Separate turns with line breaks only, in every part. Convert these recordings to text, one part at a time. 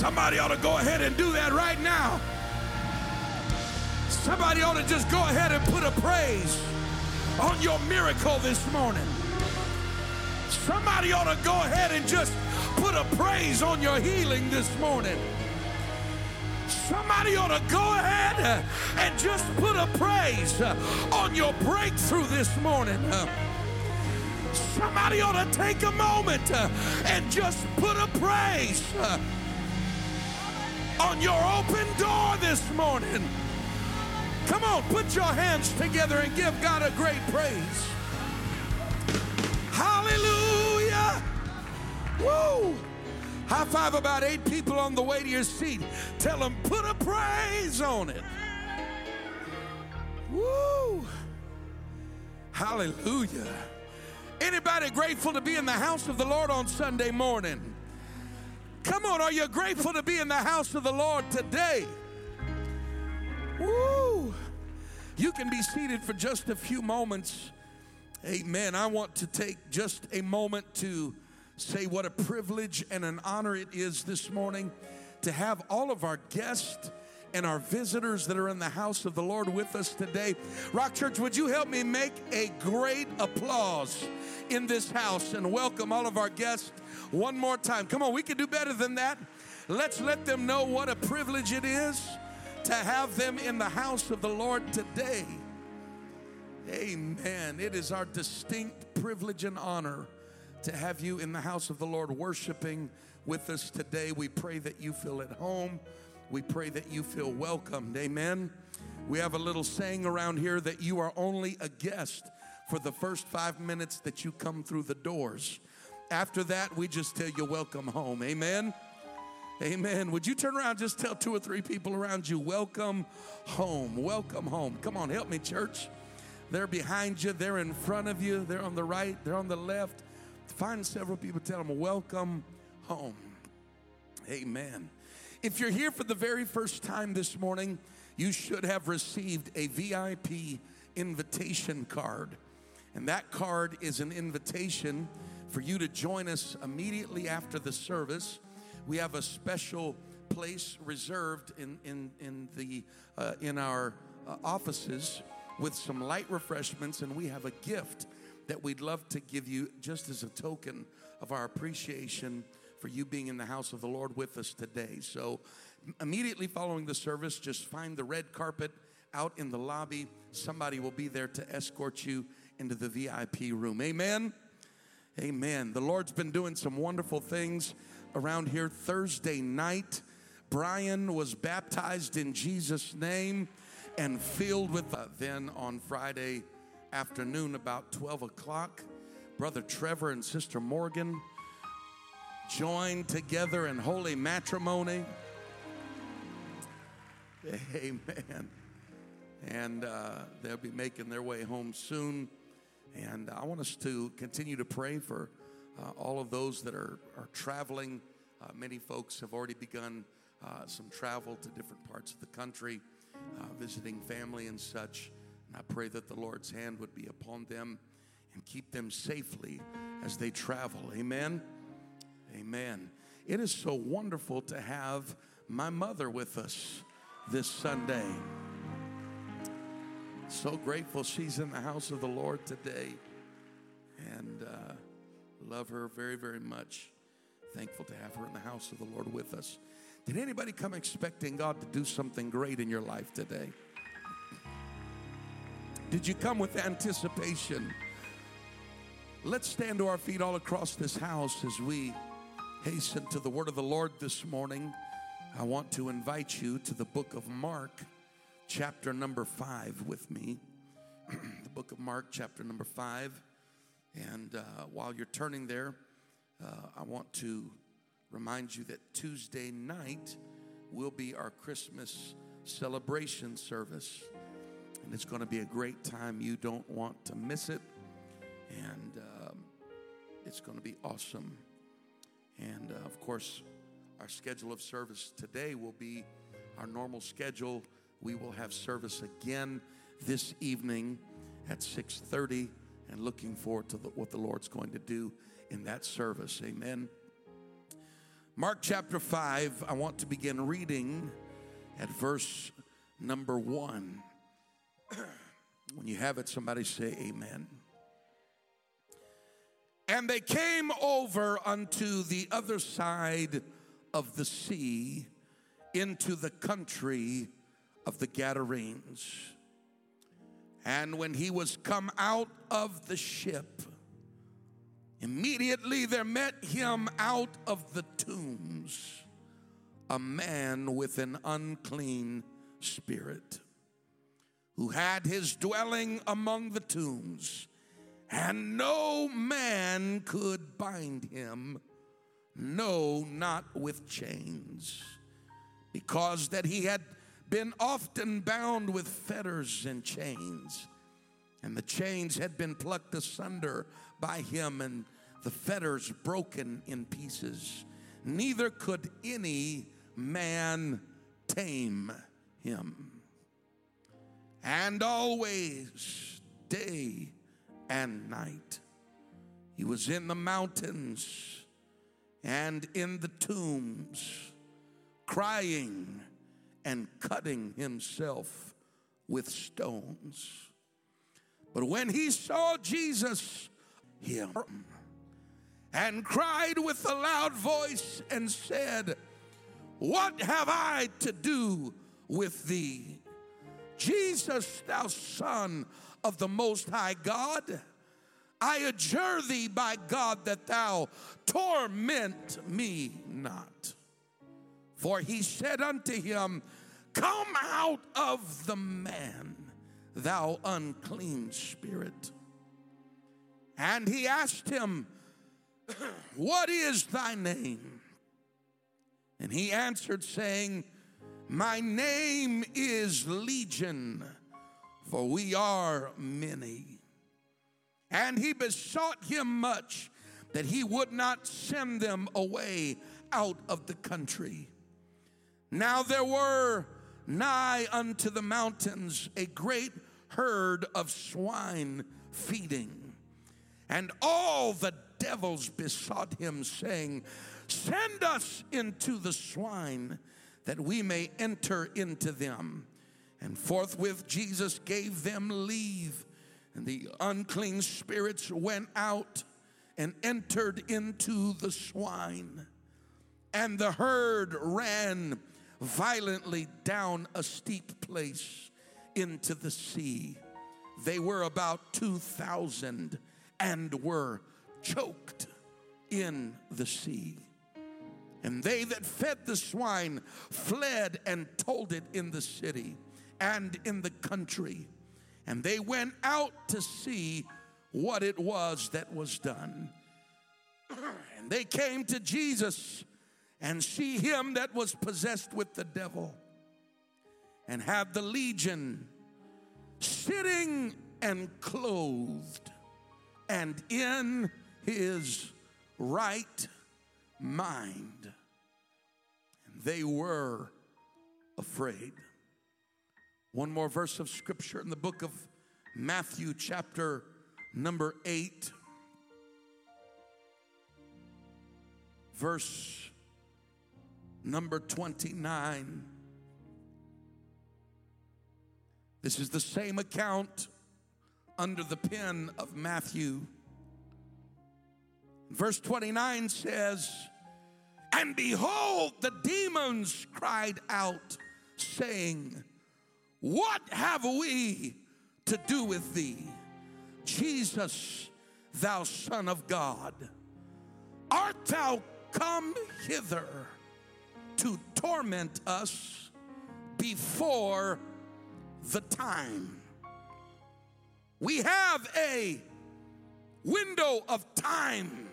Somebody ought to go ahead and do that right now. Somebody ought to just go ahead and put a praise on your miracle this morning. Somebody ought to go ahead and just put a praise on your healing this morning. Somebody ought to go ahead and just put a praise on your breakthrough this morning. Somebody ought to take a moment and just put a praise on your open door this morning. Come on, put your hands together and give God a great praise. Hallelujah. Woo. High five about eight people on the way to your seat. Tell them, put a praise on it. Woo. Hallelujah. Anybody grateful to be in the house of the Lord on Sunday morning? Come on, are you grateful to be in the house of the Lord today? Woo! You can be seated for just a few moments. Amen. I want to take just a moment to say what a privilege and an honor it is this morning to have all of our guests and our visitors that are in the house of the Lord with us today. Rock Church, would you help me make a great applause in this house and welcome all of our guests one more time? Come on, we can do better than that. Let's let them know what a privilege it is to have them in the house of the Lord today. Amen. It is our distinct privilege and honor to have you in the house of the Lord worshiping with us today. We pray that you feel at home. We pray that you feel welcomed. Amen. We have a little saying around here that you are only a guest for the first five minutes that you come through the doors. After that, we just tell you, welcome home. Amen. Amen. Would you turn around, just tell two or three people around you, welcome home, welcome home. Come on, help me, church. They're behind you, they're in front of you, they're on the right, they're on the left. Find several people, tell them, welcome home. Amen. If you're here for the very first time this morning, you should have received a VIP invitation card. And that card is an invitation for you to join us immediately after the service we have a special place reserved in, in, in, the, uh, in our uh, offices with some light refreshments, and we have a gift that we'd love to give you just as a token of our appreciation for you being in the house of the Lord with us today. So, immediately following the service, just find the red carpet out in the lobby. Somebody will be there to escort you into the VIP room. Amen. Amen. The Lord's been doing some wonderful things around here Thursday night. Brian was baptized in Jesus' name and filled with. Uh, then on Friday afternoon, about 12 o'clock, Brother Trevor and Sister Morgan joined together in holy matrimony. Amen. And uh, they'll be making their way home soon. And I want us to continue to pray for uh, all of those that are, are traveling. Uh, many folks have already begun uh, some travel to different parts of the country, uh, visiting family and such. And I pray that the Lord's hand would be upon them and keep them safely as they travel. Amen. Amen. It is so wonderful to have my mother with us this Sunday. So grateful she's in the house of the Lord today. And uh, Love her very, very much. Thankful to have her in the house of the Lord with us. Did anybody come expecting God to do something great in your life today? Did you come with anticipation? Let's stand to our feet all across this house as we hasten to the word of the Lord this morning. I want to invite you to the book of Mark, chapter number five, with me. the book of Mark, chapter number five. And uh, while you're turning there, uh, I want to remind you that Tuesday night will be our Christmas celebration service. And it's going to be a great time. You don't want to miss it. And um, it's going to be awesome. And uh, of course, our schedule of service today will be our normal schedule. We will have service again this evening at 6:30 and looking forward to the, what the Lord's going to do in that service. Amen. Mark chapter 5, I want to begin reading at verse number 1. when you have it, somebody say amen. And they came over unto the other side of the sea into the country of the Gadarenes. And when he was come out of the ship, immediately there met him out of the tombs a man with an unclean spirit who had his dwelling among the tombs, and no man could bind him, no, not with chains, because that he had been often bound with fetters and chains, and the chains had been plucked asunder by him, and the fetters broken in pieces. Neither could any man tame him. And always, day and night, he was in the mountains and in the tombs, crying and cutting himself with stones. But when he saw Jesus, him and cried with a loud voice and said, What have I to do with thee? Jesus, thou Son of the Most High God, I adjure thee by God that thou torment me not. For he said unto him, Come out of the man, thou unclean spirit. And he asked him, What is thy name? And he answered, saying, My name is Legion, for we are many. And he besought him much that he would not send them away out of the country. Now there were nigh unto the mountains a great herd of swine feeding. And all the devils besought him, saying, Send us into the swine that we may enter into them. And forthwith Jesus gave them leave, and the unclean spirits went out and entered into the swine. And the herd ran violently down a steep place into the sea. They were about 2,000 and were choked in the sea. And they that fed the swine fled and told it in the city and in the country. And they went out to see what it was that was done. and they came to Jesus and see him that was possessed with the devil and have the legion sitting and clothed and in his right mind. And they were afraid. One more verse of scripture in the book of Matthew, chapter number 8, verse number 29. This is the same account under the pen of Matthew. Verse 29 says, And behold, the demons cried out, saying, What have we to do with thee, Jesus, thou Son of God? Art thou come hither to torment us before the time? We have a window of time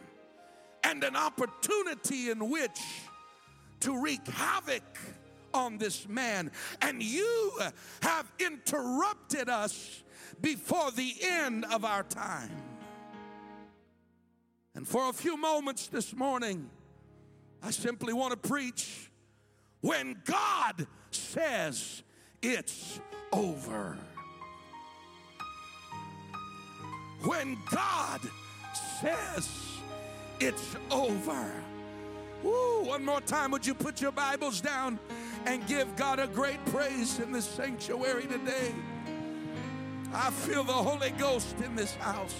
and an opportunity in which to wreak havoc on this man. And you have interrupted us before the end of our time. And for a few moments this morning, I simply want to preach when God says it's over. When God says it's over, Woo, one more time, would you put your Bibles down and give God a great praise in this sanctuary today? I feel the Holy Ghost in this house.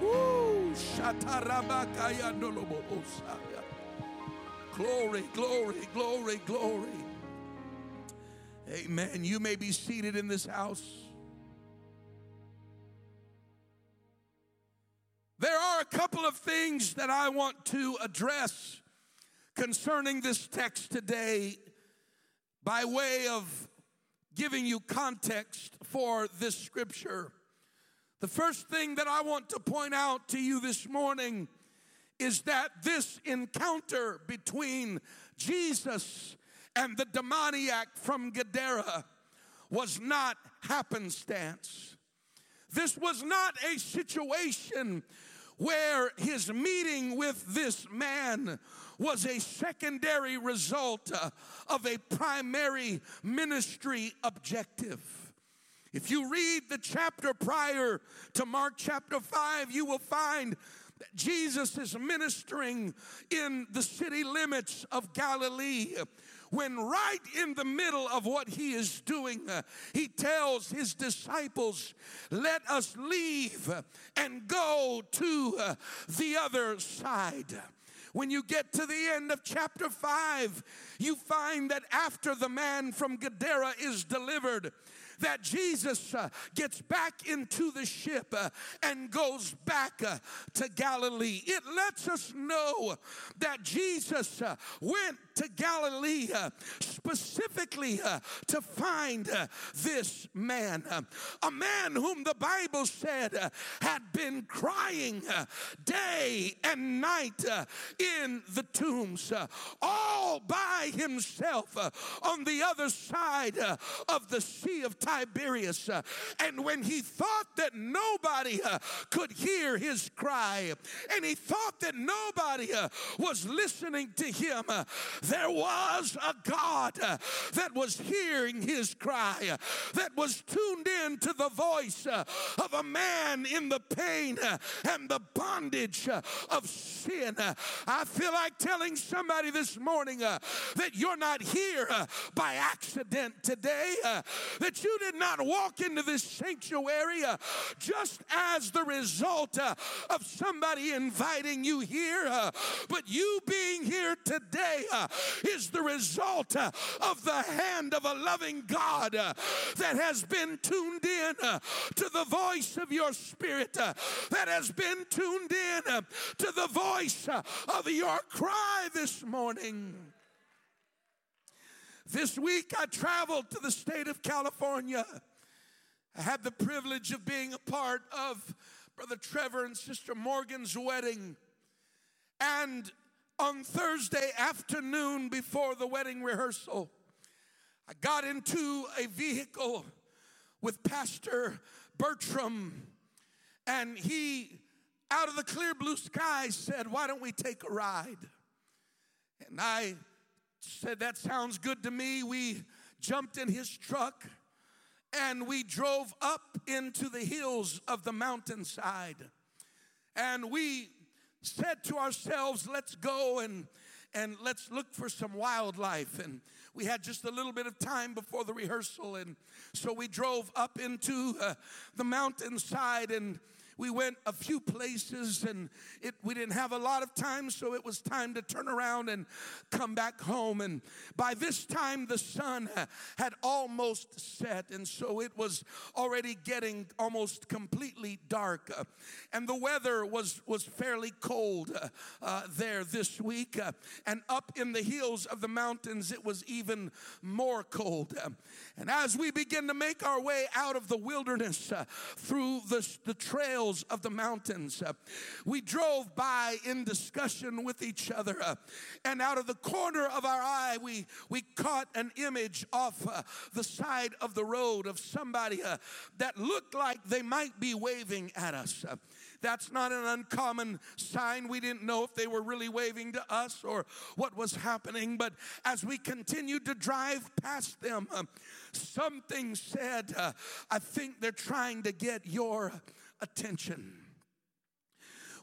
Woo, Glory, glory, glory, glory. Amen. You may be seated in this house. There are a couple of things that I want to address concerning this text today by way of giving you context for this scripture. The first thing that I want to point out to you this morning is that this encounter between Jesus and the demoniac from Gadara was not happenstance. This was not a situation where his meeting with this man was a secondary result uh, of a primary ministry objective. If you read the chapter prior to Mark chapter 5, you will find that Jesus is ministering in the city limits of Galilee when right in the middle of what he is doing, uh, he tells his disciples, Let us leave and go to uh, the other side. When you get to the end of chapter 5, you find that after the man from Gadara is delivered, that Jesus uh, gets back into the ship uh, and goes back uh, to Galilee. It lets us know that Jesus uh, went to Galilee uh, specifically uh, to find this man, a man whom the Bible said had been crying day and night in the tombs, all by himself on the other side of the Sea of Tiberias. Uh, and when he thought that nobody uh, could hear his cry, and he thought that nobody uh, was listening to him, uh, there was a God uh, that was hearing his cry, uh, that was tuned in to the voice of a man in the pain and the bondage of sin. I feel like telling somebody this morning that you're not here by accident today, that you did not walk into this sanctuary uh, just as the result uh, of somebody inviting you here, uh, but you being here today uh, is the result uh, of the hand of a loving God uh, that has been tuned in to the voice of your spirit, that has been tuned in to the voice of your cry this morning. This week I traveled to the state of California. I had the privilege of being a part of Brother Trevor and Sister Morgan's wedding. And on Thursday afternoon before the wedding rehearsal, I got into a vehicle with Pastor Bertram, and he, out of the clear blue sky, said, Why don't we take a ride? And I said, That sounds good to me. We jumped in his truck and we drove up into the hills of the mountainside. And we said to ourselves, Let's go and and let's look for some wildlife. And we had just a little bit of time before the rehearsal, and so we drove up into uh, the mountainside and we went a few places and it, we didn't have a lot of time, so it was time to turn around and come back home. And by this time, the sun had almost set, and so it was already getting almost completely dark. And the weather was, was fairly cold uh, there this week. And up in the hills of the mountains, it was even more cold. And as we begin to make our way out of the wilderness uh, through the, the trail, trails of the mountains. Uh, we drove by in discussion with each other, uh, and out of the corner of our eye, we, we caught an image off uh, the side of the road of somebody that looked like they might be waving at us. That's not an uncommon sign. We didn't know if they were really waving to us or what was happening. But as we continued to drive past them, something said, I think they're trying to get your attention.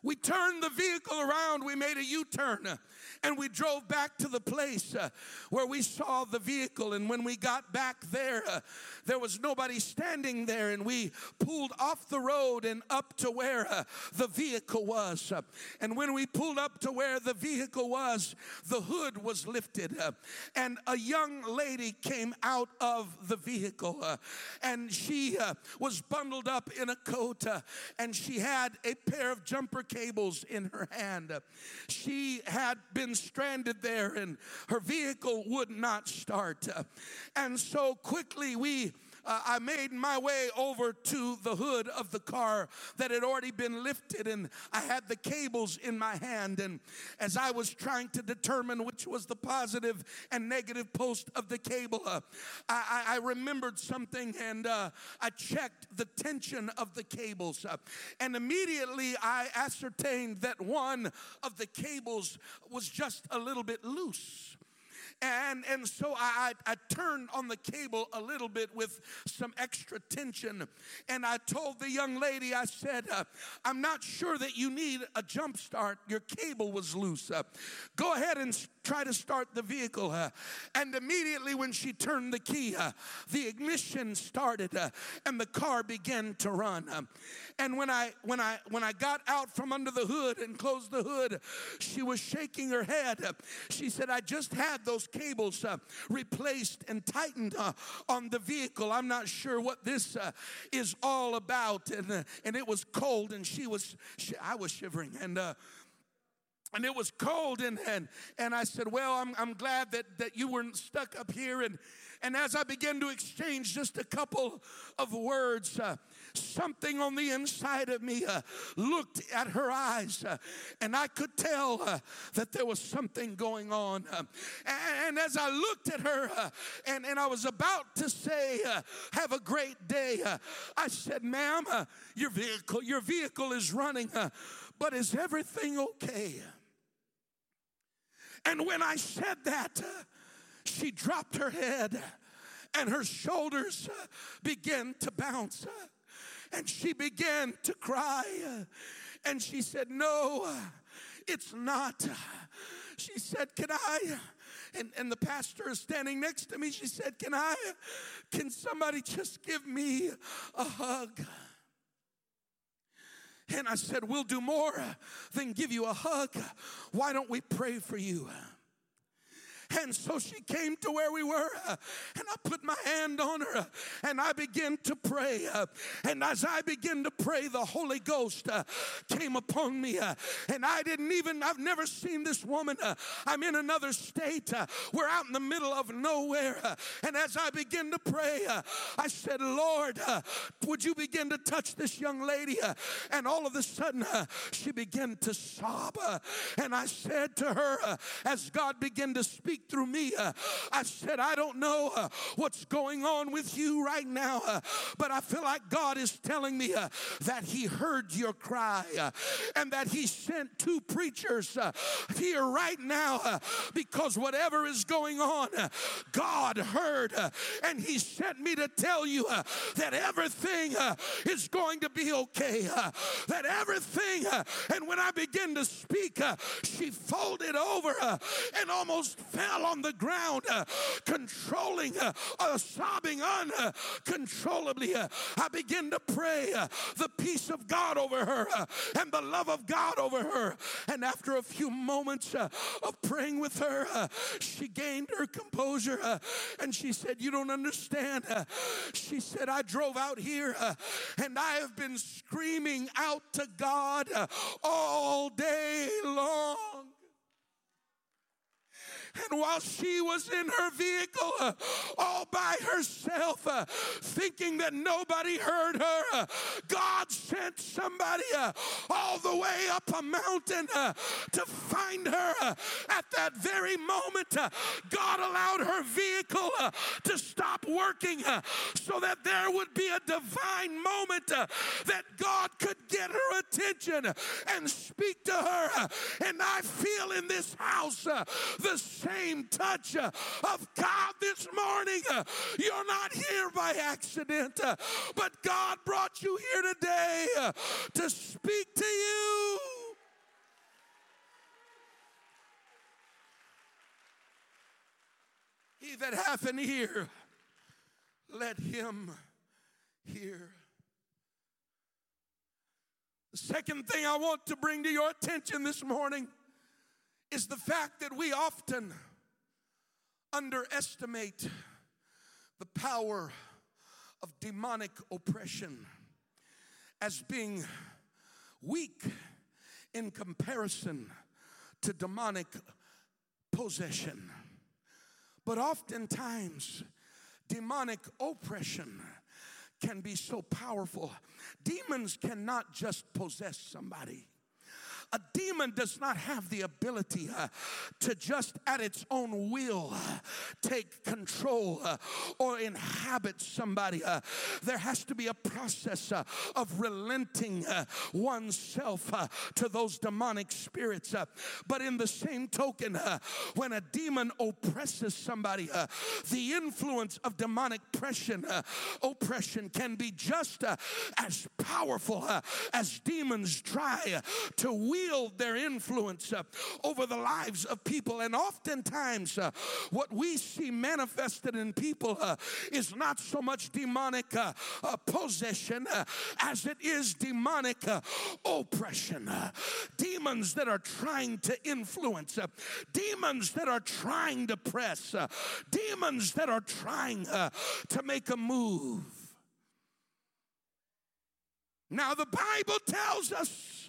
we turned the vehicle around, we made a U turn, and we drove back to the place uh, where we saw the vehicle. And when we got back there, uh, there was nobody standing there, and we pulled off the road and up to where uh, the vehicle was. Uh, and when we pulled up to where the vehicle was, the hood was lifted, uh, and a young lady came out of the vehicle, uh, and she was bundled up in a coat, and she had a pair of jumper cables in her hand. She had been stranded there and her vehicle would not start. And so quickly we uh, I made my way over to the hood of the car that had already been lifted, and I had the cables in my hand. And as I was trying to determine which was the positive and negative post of the cable, uh, I, I, remembered something and uh, I checked the tension of the cables. Uh, and immediately I ascertained that one of the cables was just a little bit loose. And, and so I, I, turned on the cable a little bit with some extra tension. And I told the young lady, I said, uh, I'm not sure that you need a jump start. Your cable was loose. Uh, go ahead and try to start the vehicle. And immediately when she turned the key, the ignition started and the car began to run. And when I when I when I got out from under the hood and closed the hood, she was shaking her head. She said, "I just had those cables replaced and tightened on the vehicle. I'm not sure what this uh, is all about. And, uh, and it was cold, and she was, she, I was shivering. And, uh, and it was cold and, and and i said well i'm, I'm glad that that you weren't stuck up here and and as i began to exchange just a couple of words uh, something on the inside of me uh, looked at her eyes, uh, and I could tell uh, that there was something going on. Uh, and, and, as I looked at her, uh, and, and I was about to say, Have a great day, I said, Ma'am, your vehicle, your vehicle is running, but is everything okay? And when I said that, she dropped her head and her shoulders began to bounce. And she began to cry. And she said, No, it's not. She said, Can I? And, and the pastor is standing next to me. She said, Can I? Can somebody just give me a hug? And I said, We'll do more than give you a hug. Why don't we pray for you? And so she came to where we were, uh, and I put my hand on her, uh, and I began to pray. Uh, and as I began to pray, the Holy Ghost uh, came upon me. Uh, and I didn't even, I've never seen this woman. Uh, I'm in another state. We're out in the middle of nowhere. And as I began to pray, I said, Lord, would you begin to touch this young lady? And all of a sudden, she began to sob. And I said to her, as God began to speak speak through me. Uh, I said, I don't know uh, what's going on with you right now, uh, but I feel like God is telling me uh, that He heard your cry uh, and that He sent two preachers uh, here right now because whatever is going on, God heard and He sent me to tell you that everything is going to be okay. that everything, and when I begin to speak, she folded over and almost fell fell on the ground, uh, controlling, uh, uh, sobbing uncontrollably. Uh, I begin to pray uh, the peace of God over her uh, and the love of God over her. And after a few moments of praying with her, she gained her composure and she said, You don't understand. she said, I drove out here and I have been screaming out to God all day long. And while she was in her vehicle uh, all by herself, uh, thinking that nobody heard her, uh, God sent somebody uh, all the way up a mountain uh, to find her. Uh. At that very moment, God allowed her vehicle to stop working so that there would be a divine moment that God could get her attention and speak to her. And I feel in this house the same touch uh, of God this morning. Uh, you're not here by accident, uh, but God brought you here today to speak to you. He that hath an ear, let him hear. The second thing I want to bring to your attention this morning is the fact that we often underestimate the power of demonic oppression as being weak in comparison to demonic possession. But oftentimes, demonic oppression can be so powerful. Demons cannot just possess somebody. A demon does not have the ability uh, to just at its own will uh, take control uh, or inhabit somebody. Uh, there has to be a process uh, of relenting uh, oneself to those demonic spirits. but in the same token, when a demon oppresses somebody, the influence of demonic oppression, oppression can be just as powerful as demons try to wield wield their influence uh, over the lives of people. And oftentimes, uh, what we see manifested in people uh, is not so much demonic uh, uh, possession uh, as it is demonic oppression. demons that are trying to influence, demons that are trying to press, demons that are trying to make a move. Now, the Bible tells us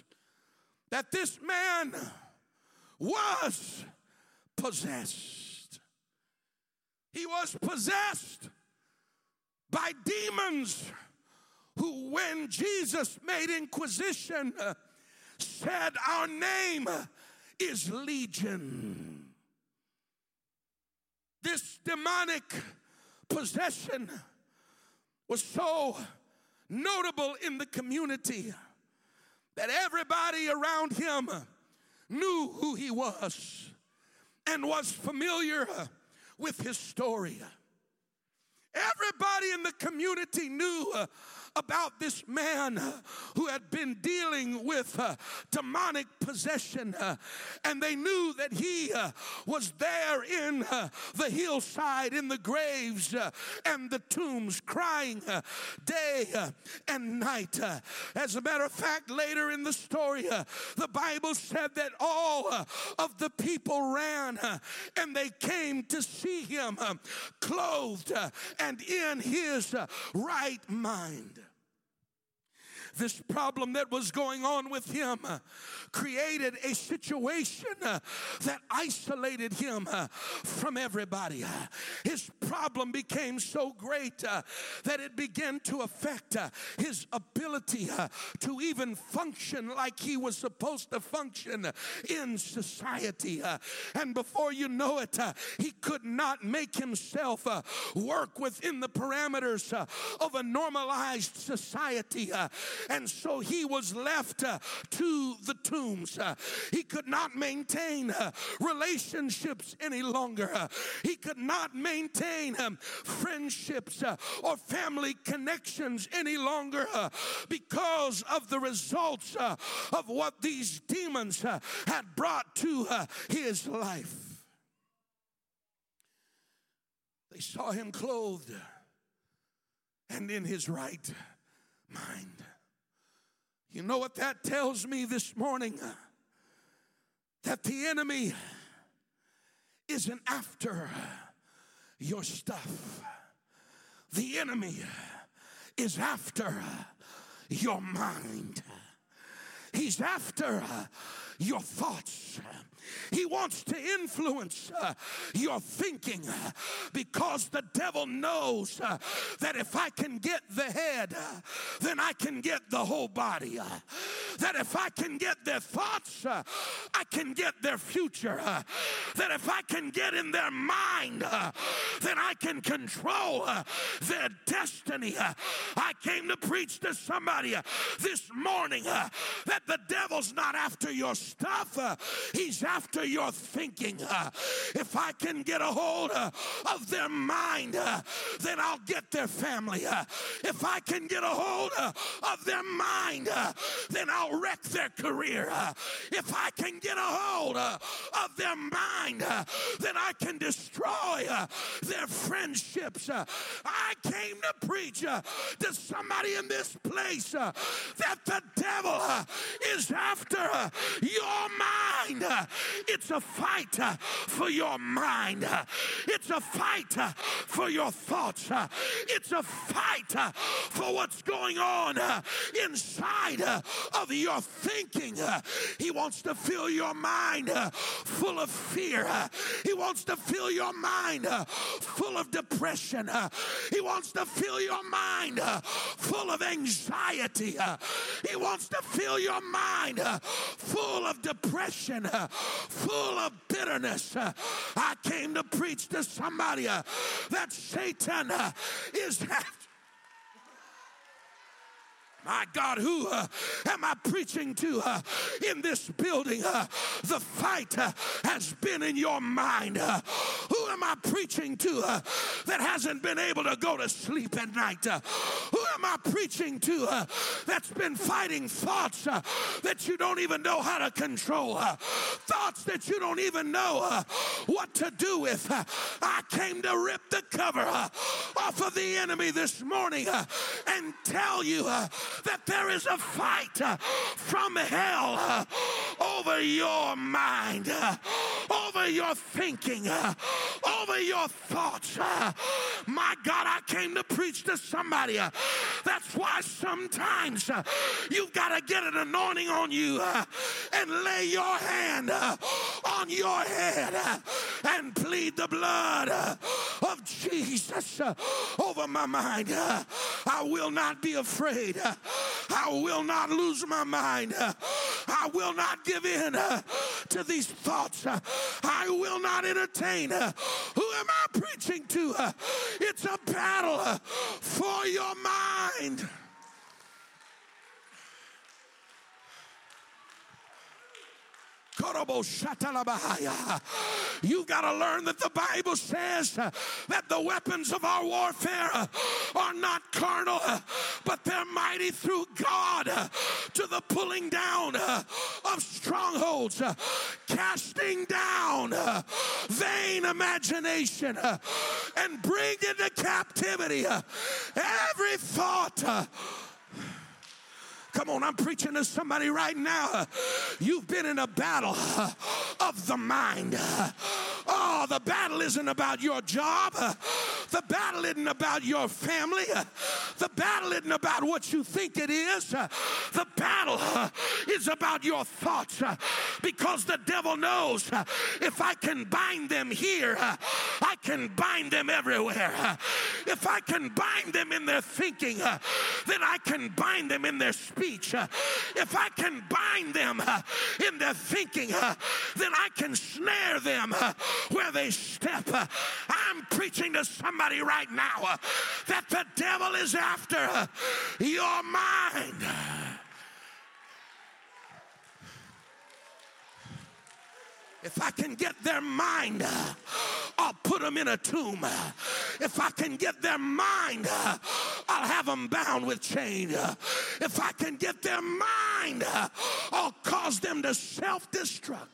that this man was possessed. He was possessed by demons who, when Jesus made inquisition, said, Our name is Legion. This demonic possession was so notable in the community that everybody around him knew who he was and was familiar with his story. Everybody in the community knew about this man who had been dealing with uh, demonic possession, uh, and they knew that he uh, was there in uh, the hillside, in the graves, uh, and the tombs, crying uh, day and night. As a matter of fact, later in the story, the Bible said that all of the people ran and they came to see him clothed and in his right mind this problem that was going on with him uh, created a situation uh, that isolated him uh, from everybody. Uh, his problem became so great uh, that it began to affect uh, his ability to even function like he was supposed to function in society. And before you know it, he could not make himself work within the parameters of a normalized society. And so he was left uh, to the tombs. Uh, he could not maintain uh, relationships any longer. Uh, he could not maintain um, friendships uh, or family connections any longer uh, because of the results of what these demons had brought to his life. They saw him clothed and in his right mind. You know what that tells me this morning? That the enemy isn't after your stuff. The enemy is after your mind. He's after your thoughts. He wants to influence uh, your thinking uh, because the devil knows uh, that if I can get the head, uh, then I can get the whole body. Uh, that if I can get their thoughts, I can get their future. that if I can get in their mind, then I can control their destiny. I came to preach to somebody this morning that the devil's not after your stuff, he's after your thinking. Uh, if I can get a hold uh, of their mind, uh, then I'll get their family. Uh, if I can get a hold uh, of their mind, uh, then I'll wreck their career. if I can get a hold uh, of their mind, uh, then I can destroy uh, their friendships. I came to preach to somebody in this place that the devil is after your mind. It's a fight for your mind. It's a fight for your thoughts. It's a fight for what's going on inside of your thinking. He wants to fill your mind uh, full of fear. He wants to fill your mind uh, full of depression. Uh, he wants to fill your mind full of anxiety. He wants to fill your mind full of depression, full of bitterness. I came to preach to somebody that Satan is after. My God, who uh, am I preaching to uh, in this building? Uh, the fight uh, has been in your mind. Uh, who am I preaching to uh, that hasn't been able to go to sleep at night? who am I preaching to that's been fighting thoughts that you don't even know how to control? thoughts that you don't even know what to do with. I came to rip the cover off of the enemy this morning and tell you that there is a fight uh, from hell uh, over your mind, uh, over your thinking, uh, over your thoughts. Uh. My God, I came to preach to somebody. Uh, that's why sometimes you've got to get an anointing on you and lay your hand on your head and plead the blood of Jesus uh, over my mind. Uh, I will not be afraid. Uh, I will not lose my mind. I will not give in to these thoughts. I will not entertain. Who am I preaching to? It's a battle for your mind. You've got to learn that the Bible says that the weapons of our warfare are not carnal, but they're mighty through God to the pulling down of strongholds, casting down vain imagination, and bring into captivity every thought Come on, I'm preaching to somebody right now. You've been in a battle of the mind. Oh, the battle isn't about your job. The battle isn't about your family. The battle isn't about what you think it is. The battle is about your thoughts because the devil knows if I can bind them here, I can bind them everywhere. If I can bind them in their thinking, then I can bind them in their speech speech, uh, if I can bind them uh, in their thinking, uh, then I can snare them where they step. I'm preaching to somebody right now that the devil is after your mind. If I can get their mind, I'll put them in a tomb. If I can get their mind, I'll have them bound with chain. If I can get their mind, I'll cause them to self destruct.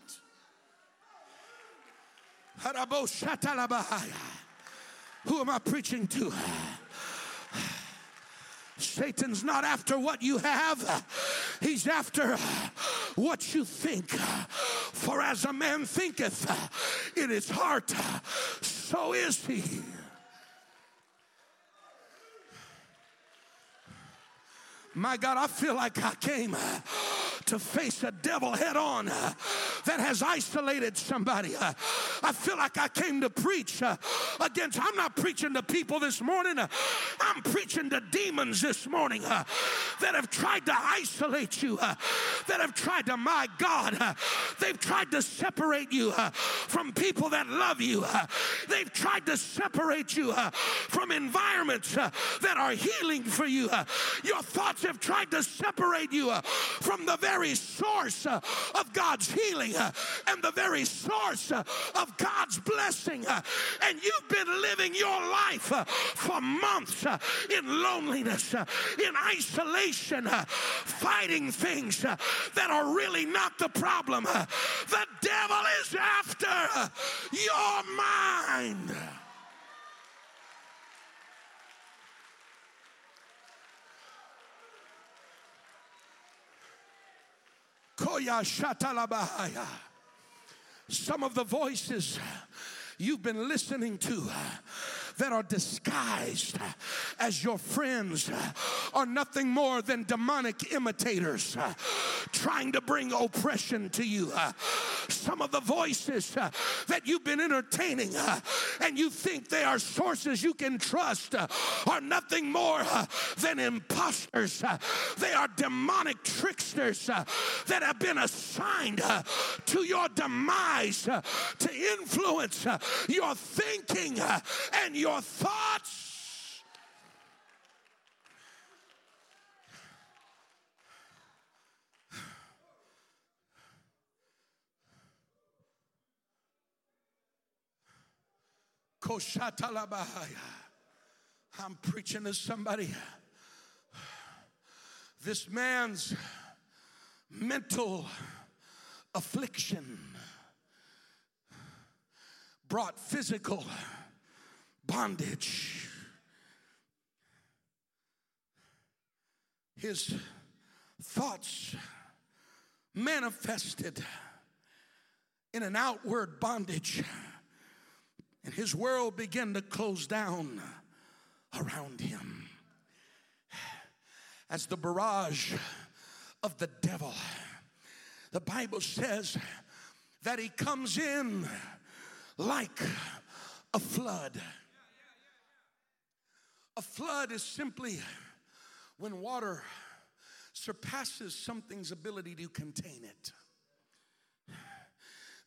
Who am I preaching to? Satan's not after what you have, he's after what you think. For as a man thinketh in his heart, so is he. My God, I feel like I came uh, to face a devil head on uh, that has isolated somebody. Uh, I feel like I came to preach against, I'm not preaching to people this morning, I'm preaching to demons this morning that have tried to isolate you, that have tried to, my God, they've tried to separate you from people that love you. They've tried to separate you from environments that are healing for you. Your thoughts have tried to separate you from the very source uh, of God's healing uh, and the very source uh, of God's blessing. uh, And you've been living your life uh, for months uh, in loneliness, uh, in isolation, uh, fighting things uh, that are really not the problem. Uh, The devil is after uh, your mind. Some of the voices you've been listening to that are disguised as your friends are nothing more than demonic imitators trying to bring oppression to you. Some of the voices that you've been entertaining and you think they are sources you can trust are nothing more than imposters. They are demonic tricksters that have been assigned to your demise to influence your thinking and your thoughts. Koshatalabahaya. I'm preaching to somebody. This man's mental affliction brought physical bondage. His thoughts manifested in an outward bondage, and his world began to close down around him. As the barrage of the devil, the Bible says that he comes in like a flood. A flood is simply when water surpasses something's ability to contain it.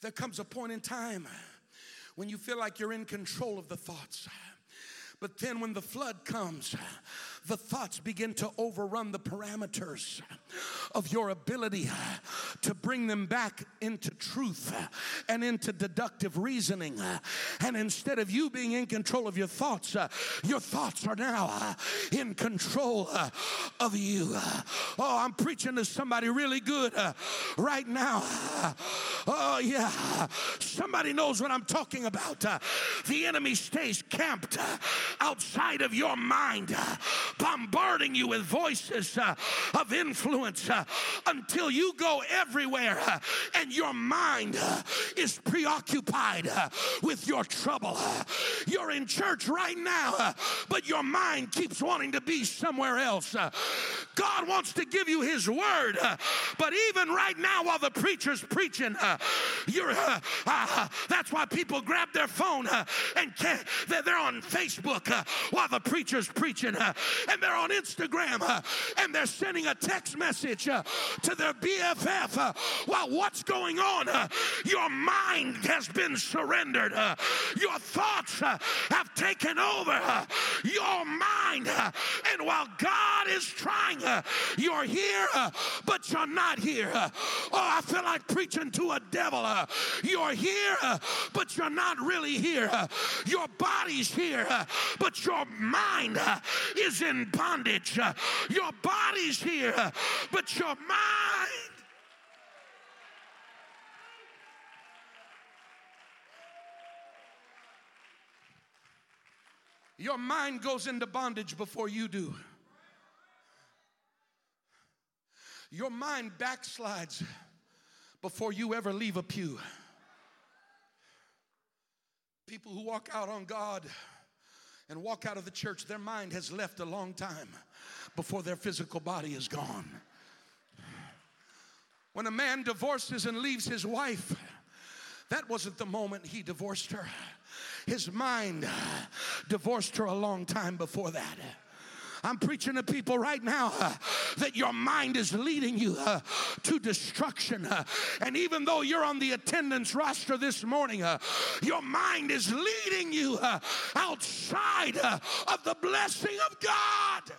There comes a point in time when you feel like you're in control of the thoughts. But then when the flood comes, the thoughts begin to overrun the parameters of your ability to bring them back into truth and into deductive reasoning. And instead of you being in control of your thoughts, your thoughts are now in control of you. Oh, I'm preaching to somebody really good right now. Oh, yeah. Somebody knows what I'm talking about. The enemy stays camped outside of your mind bombarding you with voices uh, of influence uh, until you go everywhere uh, and your mind uh, is preoccupied uh, with your trouble. You're in church right now, uh, but your mind keeps wanting to be somewhere else. Uh, God wants to give you His word, uh, but even right now, while the preacher's preaching, uh, you're uh, uh, that's why people grab their phone uh, and they're, on Facebook uh, while the preacher's preaching, uh, and they're on Instagram, uh, and they're sending a text message uh, to their BFF uh, while what's going on? Uh, your mind has been surrendered, uh, your thoughts uh, have taken over your mind, and while God is trying, you're here, but you're not here. Oh, I feel like preaching to a devil. You're here, but you're not really here. Your body's here, but your mind is in bondage. Uh, your body's here, but your mind. Your mind goes into bondage before you do. Your mind backslides before you ever leave a pew. People who walk out on God and walk out of the church, their mind has left a long time before their physical body is gone. When a man divorces and leaves his wife, that wasn't the moment he divorced her. His mind divorced her a long time before that. I'm preaching to people right now uh, that your mind is leading you uh, to destruction. Uh, and even though you're on the attendance roster this morning, uh, your mind is leading you uh, outside uh, of the blessing of God.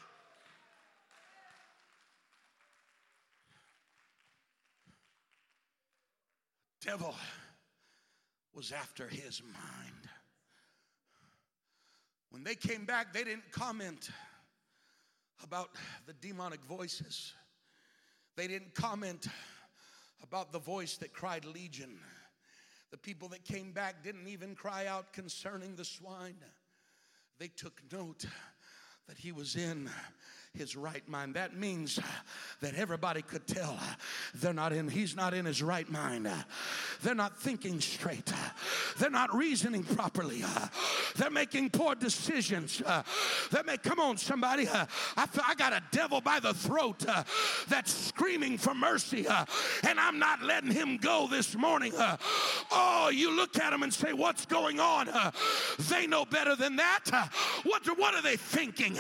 devil was after his mind. When they came back, they didn't comment about the demonic voices. They didn't comment about the voice that cried legion. The people that came back didn't even cry out concerning the swine. They took note that he was in his right mind. That means that everybody could tell they're not in, he's not in his right mind. They're not thinking straight. They're not reasoning properly. They're making poor decisions. They make, come on, somebody. I, I got a devil by the throat that's screaming for mercy, and I'm not letting him go this morning. Oh, you look at him and say, What's going on? They know better than that. What, what are they thinking?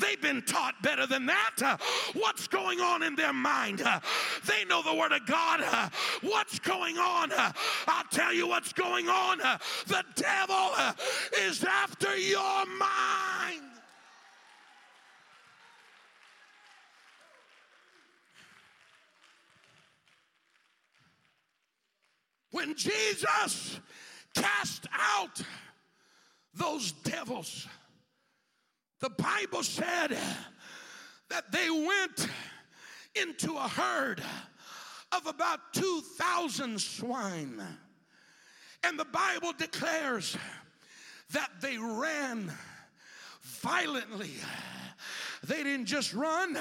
They've been taught better than that. Uh, what's going on in their mind? Uh, they know the Word of God. Uh, what's going on? I'll tell you what's going on. The devil is after your mind. When Jesus cast out those devils, the Bible said that they went into a herd of about 2,000 swine. And the Bible declares that they ran violently. They didn't just run,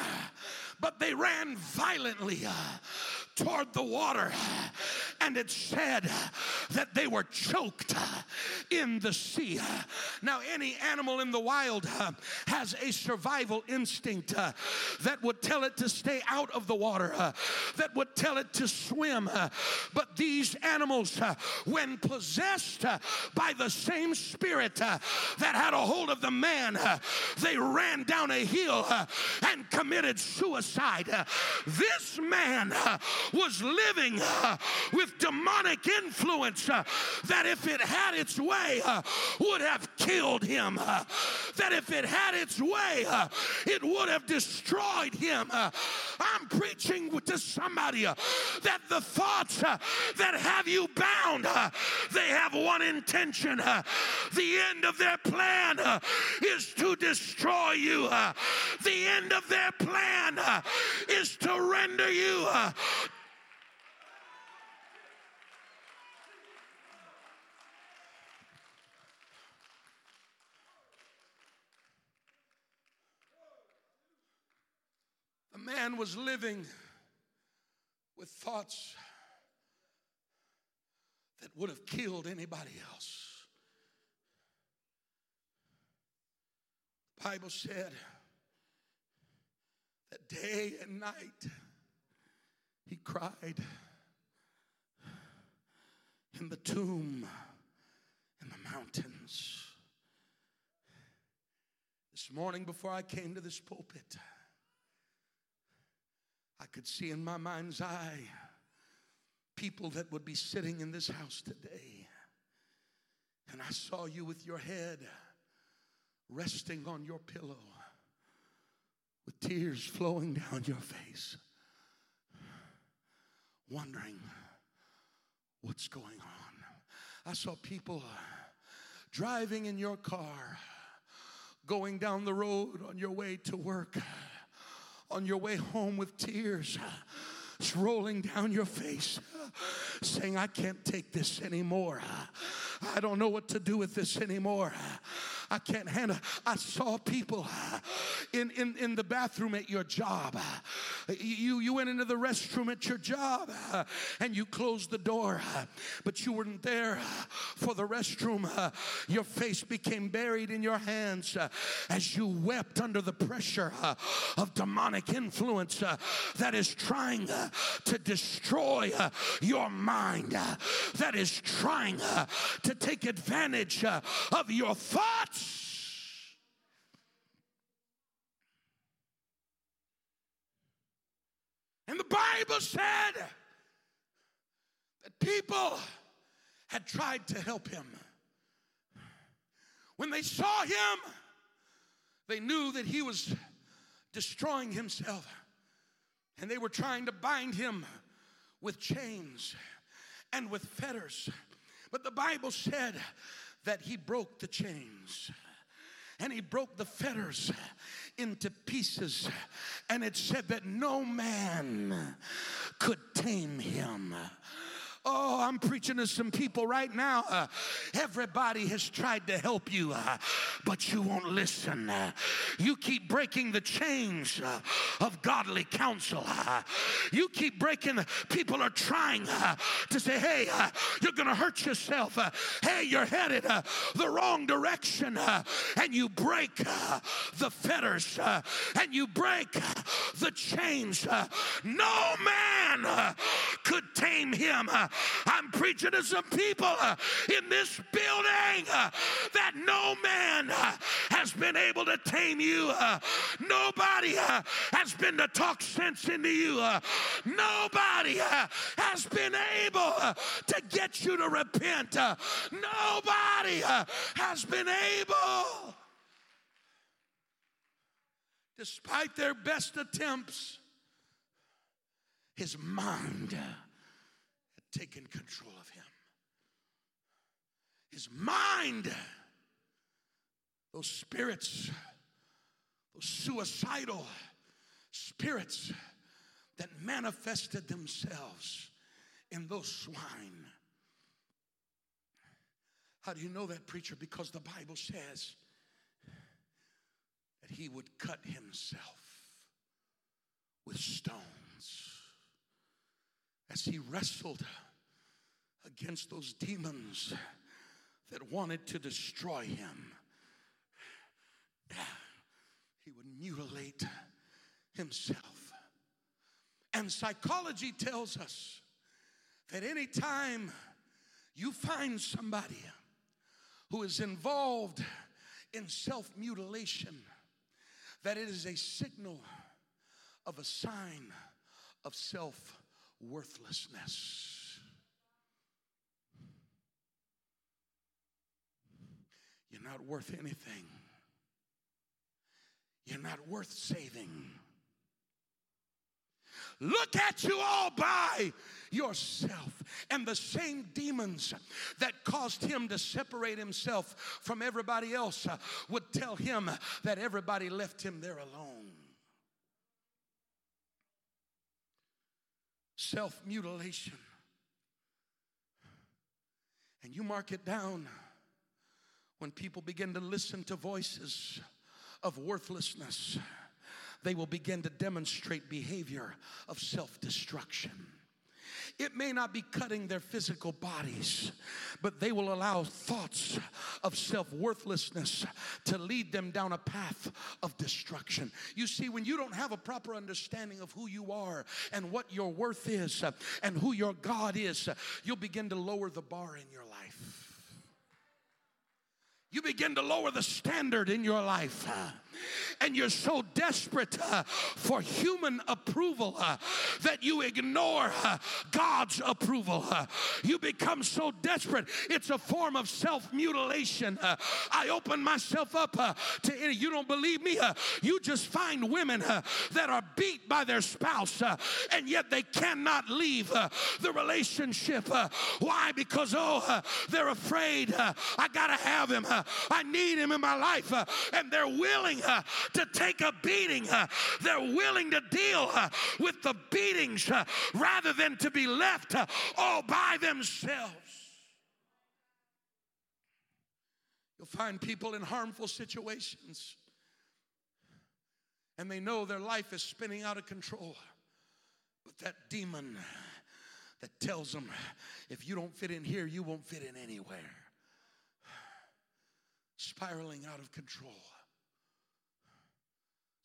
but they ran violently toward the water. And it said that they were choked in the sea. Now, any animal in the wild has a survival instinct that would tell it to stay out of the water, that would tell it to swim. But these animals, when possessed by the same spirit that had a hold of the man, they ran down a hill and committed suicide. This man was living uh, with demonic influence uh, that if it had its way uh, would have killed him uh, that if it had its way uh, it would have destroyed him. Uh, I'm preaching to somebody that the thoughts that have you bound they have one intention the end of their plan is to destroy you the end of their plan is to render you man was living with thoughts that would have killed anybody else. The Bible said that day and night he cried in the tomb in the mountains. This morning, before I came to this pulpit, I could see in my mind's eye people that would be sitting in this house today. And I saw you with your head resting on your pillow with tears flowing down your face, wondering what's going on. I saw people driving in your car, going down the road on your way to work on your way home with tears rolling down your face, saying, I can't take this anymore. I don't know what to do with this anymore. I can't handle. I saw people in, in, in the bathroom at your job. You, you went into the restroom at your job uh, and you closed the door, uh, but you weren't there uh, for the restroom. Your face became buried in your hands as you wept under the pressure of demonic influence that is trying to destroy your mind, that is trying to take advantage of your thoughts. And the Bible said that people had tried to help him. When they saw him, they knew that he was destroying himself. And they were trying to bind him with chains and with fetters. But the Bible said that he broke the chains and he broke the fetters into pieces. And it said that no man could tame him. Oh, I'm preaching to some people right now. Uh, everybody has tried to help you, uh, but you won't listen. Uh, you keep breaking the chains uh, of godly counsel. Uh, you keep breaking, people are trying uh, to say, hey, you're going to hurt yourself. hey, you're headed the wrong direction. and you break the fetters and you break the chains. no man could tame him. Uh, I'm preaching to some people uh, in this building uh, that no man uh, has been able to tame you. Uh, nobody uh, has been to talk sense into you. Nobody has been able to get you to repent. Nobody has been able, despite their best attempts, his mind had taken control of him. His mind, those spirits, those suicidal spirits that manifested themselves in those swine. How do you know that, preacher? Because the Bible says that he would cut himself with stones as he wrestled against those demons that wanted to destroy him, he would mutilate himself. And psychology tells us that anytime you find somebody who is involved in self mutilation, that it is a signal of a sign of self worthlessness. You're not worth anything. You're not worth saving. Look at you all by yourself. And the same demons that caused him to separate himself from everybody else uh, would tell him that everybody left him there alone. Self mutilation. And you mark it down when people begin to listen to voices of worthlessness, they will begin to demonstrate behavior of self destruction. It may not be cutting their physical bodies, but they will allow thoughts of self worthlessness to lead them down a path of destruction. You see, when you don't have a proper understanding of who you are and what your worth is uh, and who your God is, uh, you'll begin to lower the bar in your life. You begin to lower the standard in your life. And you're so desperate uh, for human approval uh, that you ignore uh, God's approval. Uh, you become so desperate, it's a form of self mutilation. Uh, I open myself up uh, to any, you don't believe me? you just find women that are beat by their spouse and yet they cannot leave the relationship. why? Because, oh, they're afraid. I gotta have him. I need him in my life. and they're willing to take a beating. Uh, they're willing to deal uh, with the beatings uh, rather than to be left all by themselves. You'll find people in harmful situations and they know their life is spinning out of control. But that demon that tells them, if you don't fit in here, you won't fit in anywhere. Spiraling out of control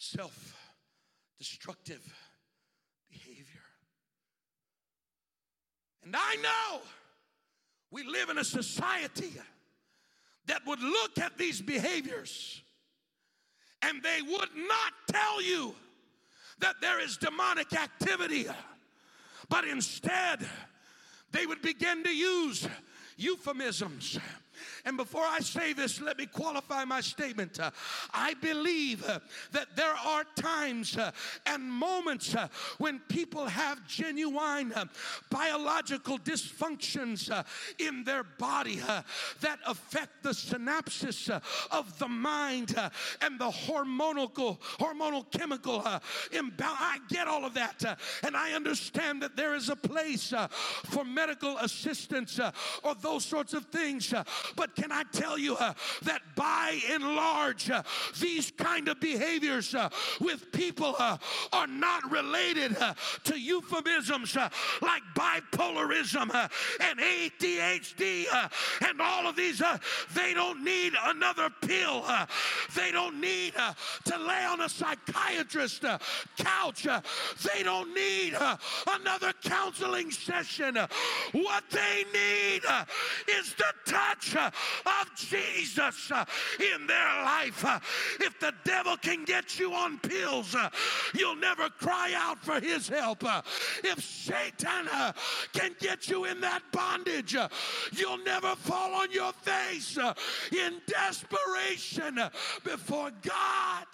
self destructive behavior. And I know we live in a society that would look at these behaviors and they would not tell you that there is demonic activity, but instead they would begin to use euphemisms And before I say this, let me qualify my statement. Uh, I believe uh, that there are times uh, and moments uh, when people have genuine uh, biological dysfunctions uh, in their body that affect the synapses of the mind and the hormonal hormonal chemical imbalance. I get all of that, and I understand that there is a place for medical assistance or those sorts of things. but can I tell you uh, that by and large, uh, these kind of behaviors uh, with people are not related to euphemisms like bipolarism and ADHD and all of these. they don't need another pill. they don't need to lay on a psychiatrist couch. they don't need another counseling session. what they need is the touch of Jesus uh, in their life. Uh, if the devil can get you on pills, uh, you'll never cry out for his help. If Satan can get you in that bondage, you'll never fall on your face in desperation before God.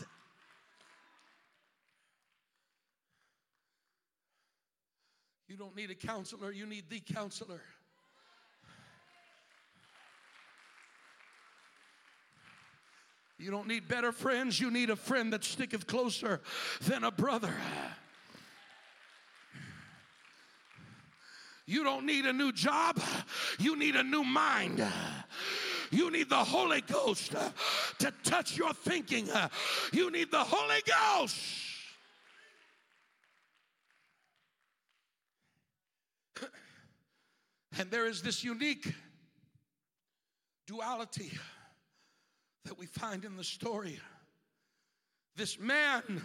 You don't need a counselor, you need the counselor. You don't need better friends, you need a friend that sticketh closer than a brother. You don't need a new job, you need a new mind. You need the Holy Ghost to touch your thinking. You need the Holy Ghost. And there is this unique duality that we find in the story. This man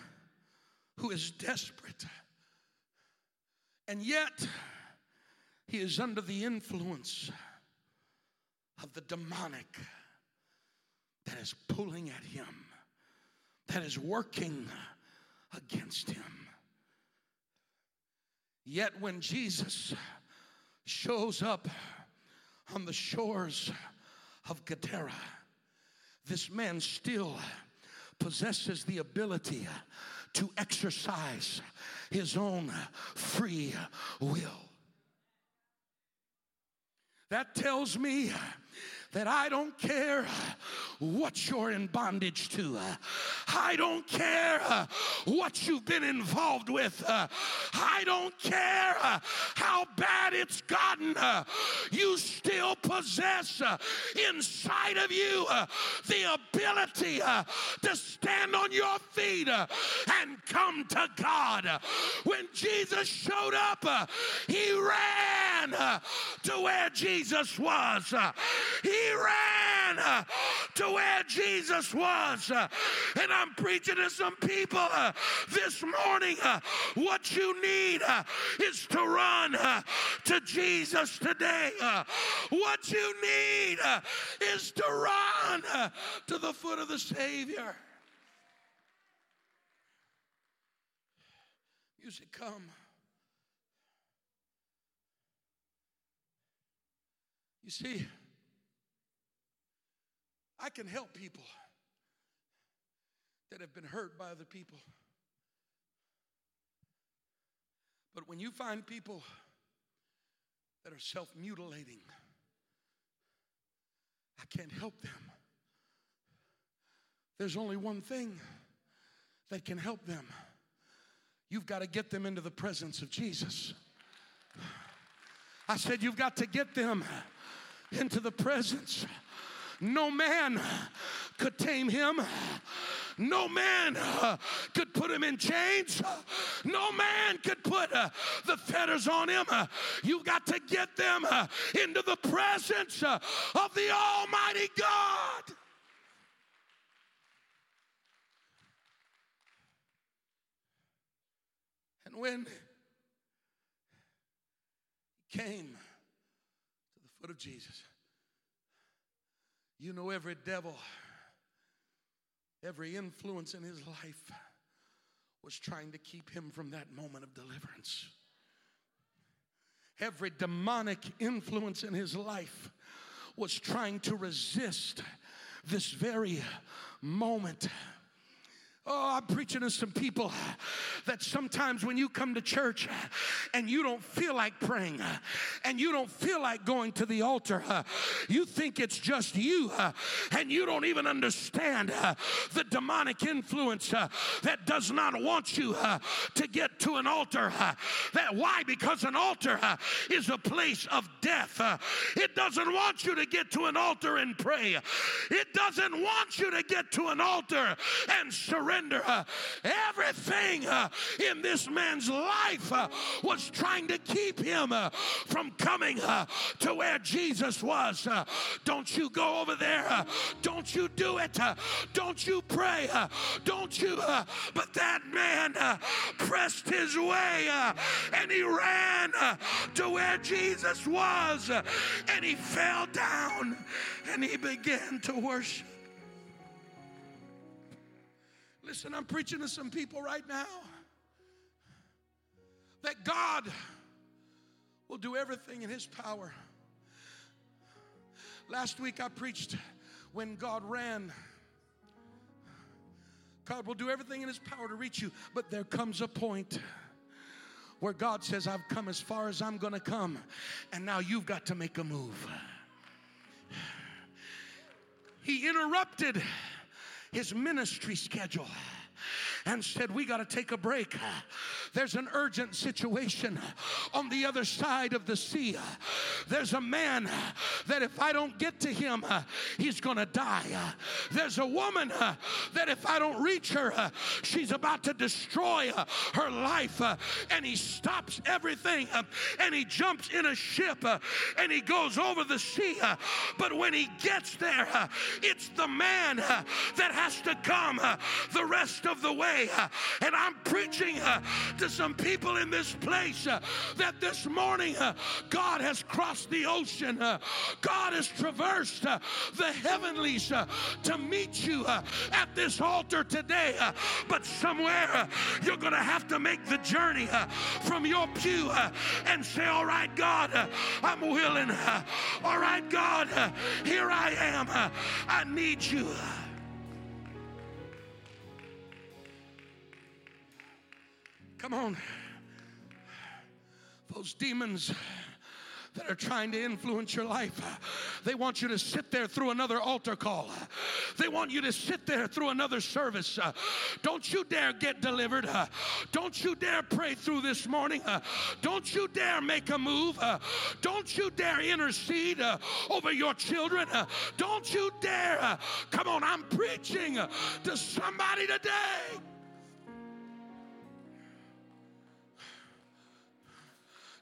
who is desperate, and yet he is under the influence of the demonic that is pulling at him, that is working against him. Yet when Jesus shows up on the shores of Gadara, this man still possesses the ability to exercise his own free will. That tells me that I don't care what you're in bondage to. I don't care uh, what you've been involved with. Uh, I don't care uh, how bad it's gotten. You still possess inside of you the ability to stand on your feet and come to God. When Jesus showed up, he ran to where Jesus was. He ran uh, to where Jesus was. Uh, and I'm preaching to some people uh, this morning. Uh, what you need uh, is to run uh, to Jesus today. What you need is to run to the foot of the Savior. Music come. You see, I can help people that have been hurt by other people. But when you find people that are self mutilating, I can't help them. There's only one thing that can help them. You've got to get them into the presence of Jesus. I said, You've got to get them into the presence no man could tame him. No man could put him in chains. No man could put uh, the fetters on him. You got to get them uh, into the presence uh, of the Almighty God. And when he came to the foot of Jesus, you know, every devil, every influence in his life was trying to keep him from that moment of deliverance. Every demonic influence in his life was trying to resist this very moment. Oh, I'm preaching to some people that sometimes when you come to church and you don't feel like praying and you don't feel like going to the altar, you think it's just you and you don't even understand the demonic influence that does not want you to get to an altar. That why? Because an altar is a place of death. It doesn't want you to get to an altar and pray. It doesn't want you to get to an altar and surrender surrender. Uh, everything uh, in this man's life uh, was trying to keep him uh, from coming uh, to where Jesus was. Uh, don't you go over there. Don't you do it. Don't you pray. Don't you. But that man pressed his way and he ran to where Jesus was and he fell down and he began to worship. Listen, I'm preaching to some people right now that God will do everything in His power. Last week I preached when God ran. God will do everything in His power to reach you, but there comes a point where God says, I've come as far as I'm gonna come, and now you've got to make a move. He interrupted his ministry schedule and said, We got to take a break. There's an urgent situation on the other side of the sea. There's a man that if I don't get to him, he's going to die. There's a woman that if I don't reach her, she's about to destroy her life. And he stops everything and he jumps in a ship and he goes over the sea. But when he gets there, it's the man that has to come the rest of the way. And I'm preaching to some people in this place uh, that this morning uh, God has crossed the ocean, uh, God has traversed the heavenlies to meet you at this altar today. But somewhere you're going to have to make the journey from your pew and say, All right, God, I'm willing. All right, God, here I am. I need you. Come on. Those demons that are trying to influence your life. They want you to sit there through another altar call. They want you to sit there through another service. Don't you dare get delivered. Don't you dare pray through this morning. Don't you dare make a move. Don't you dare intercede over your children. Don't you dare. Come on, I'm preaching to somebody today.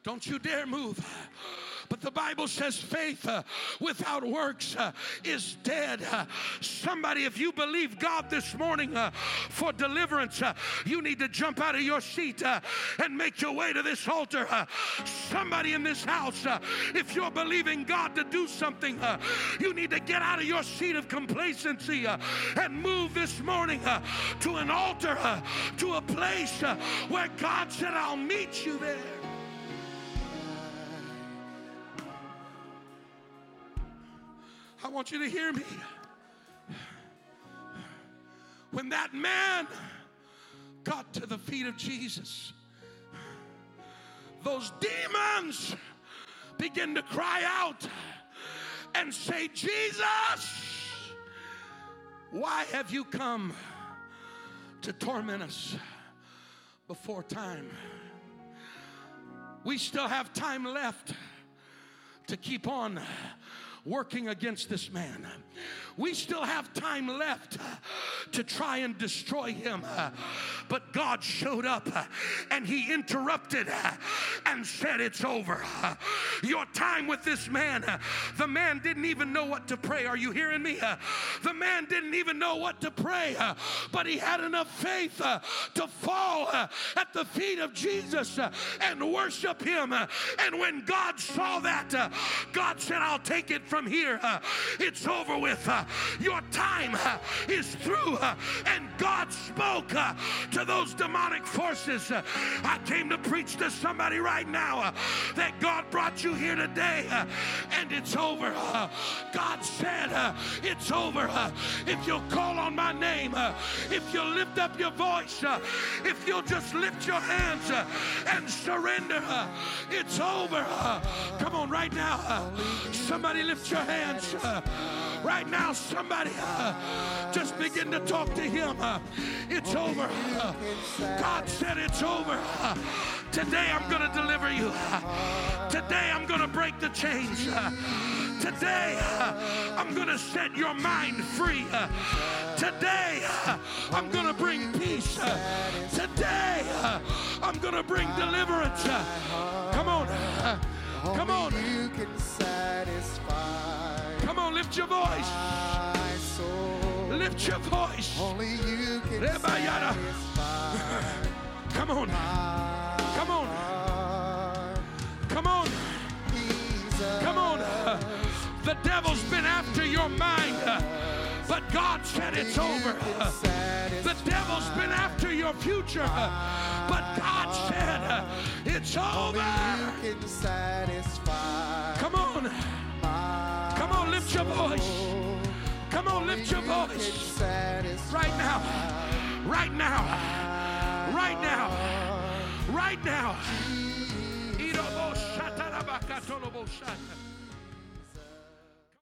Don't you dare move. But the Bible says faith uh, without works uh, is dead. Uh, somebody, if you believe God this morning uh, for deliverance, uh, you need to jump out of your seat uh, and make your way to this altar. somebody in this house, if you're believing God to do something, you need to get out of your seat of complacency and move this morning to an altar, to a place where God said, I'll meet you there. I want you to hear me. When that man got to the feet of Jesus, those demons begin to cry out and say, Jesus, why have you come to torment us before time? We still have time left to keep on working against this man. We still have time left to try and destroy him. But God showed up and he interrupted and said, It's over. Your time with this man, the man didn't even know what to pray. Are you hearing me? The man didn't even know what to pray, but he had enough faith to fall at the feet of Jesus and worship him. And when God saw that, God said, I'll take it from here. It's over with. Your time uh, is through. Uh, and God spoke uh, to those demonic forces. Uh, I came to preach to somebody right now uh, that God brought you here today. Uh, and it's over. God said it's over. If you'll call on my name, if you'll lift up your voice, if you'll just lift your hands and surrender, it's over. Come on, right now. somebody lift your hands. Right now, somebody uh, just begin to talk to him. uh, it's over. uh, God said it's over. uh, today I'm going to deliver you. uh, today I'm going to break the chains. uh, Today, I'm going to set your mind free. Today, I'm going to bring peace. Today, I'm going to bring deliverance. Come on. Come on. Lift your voice. Lift your voice.
Only you can
Come on. Come on. Come on. Come on. The devil's been after your mind, but God said it's over. The devil's been after your future, but God said it's over.
you can satisfy
Come on. Lift your voice. Come on, lift your voice. Right now. Right now. Right now. Right now. Shatarabakatolobo shata.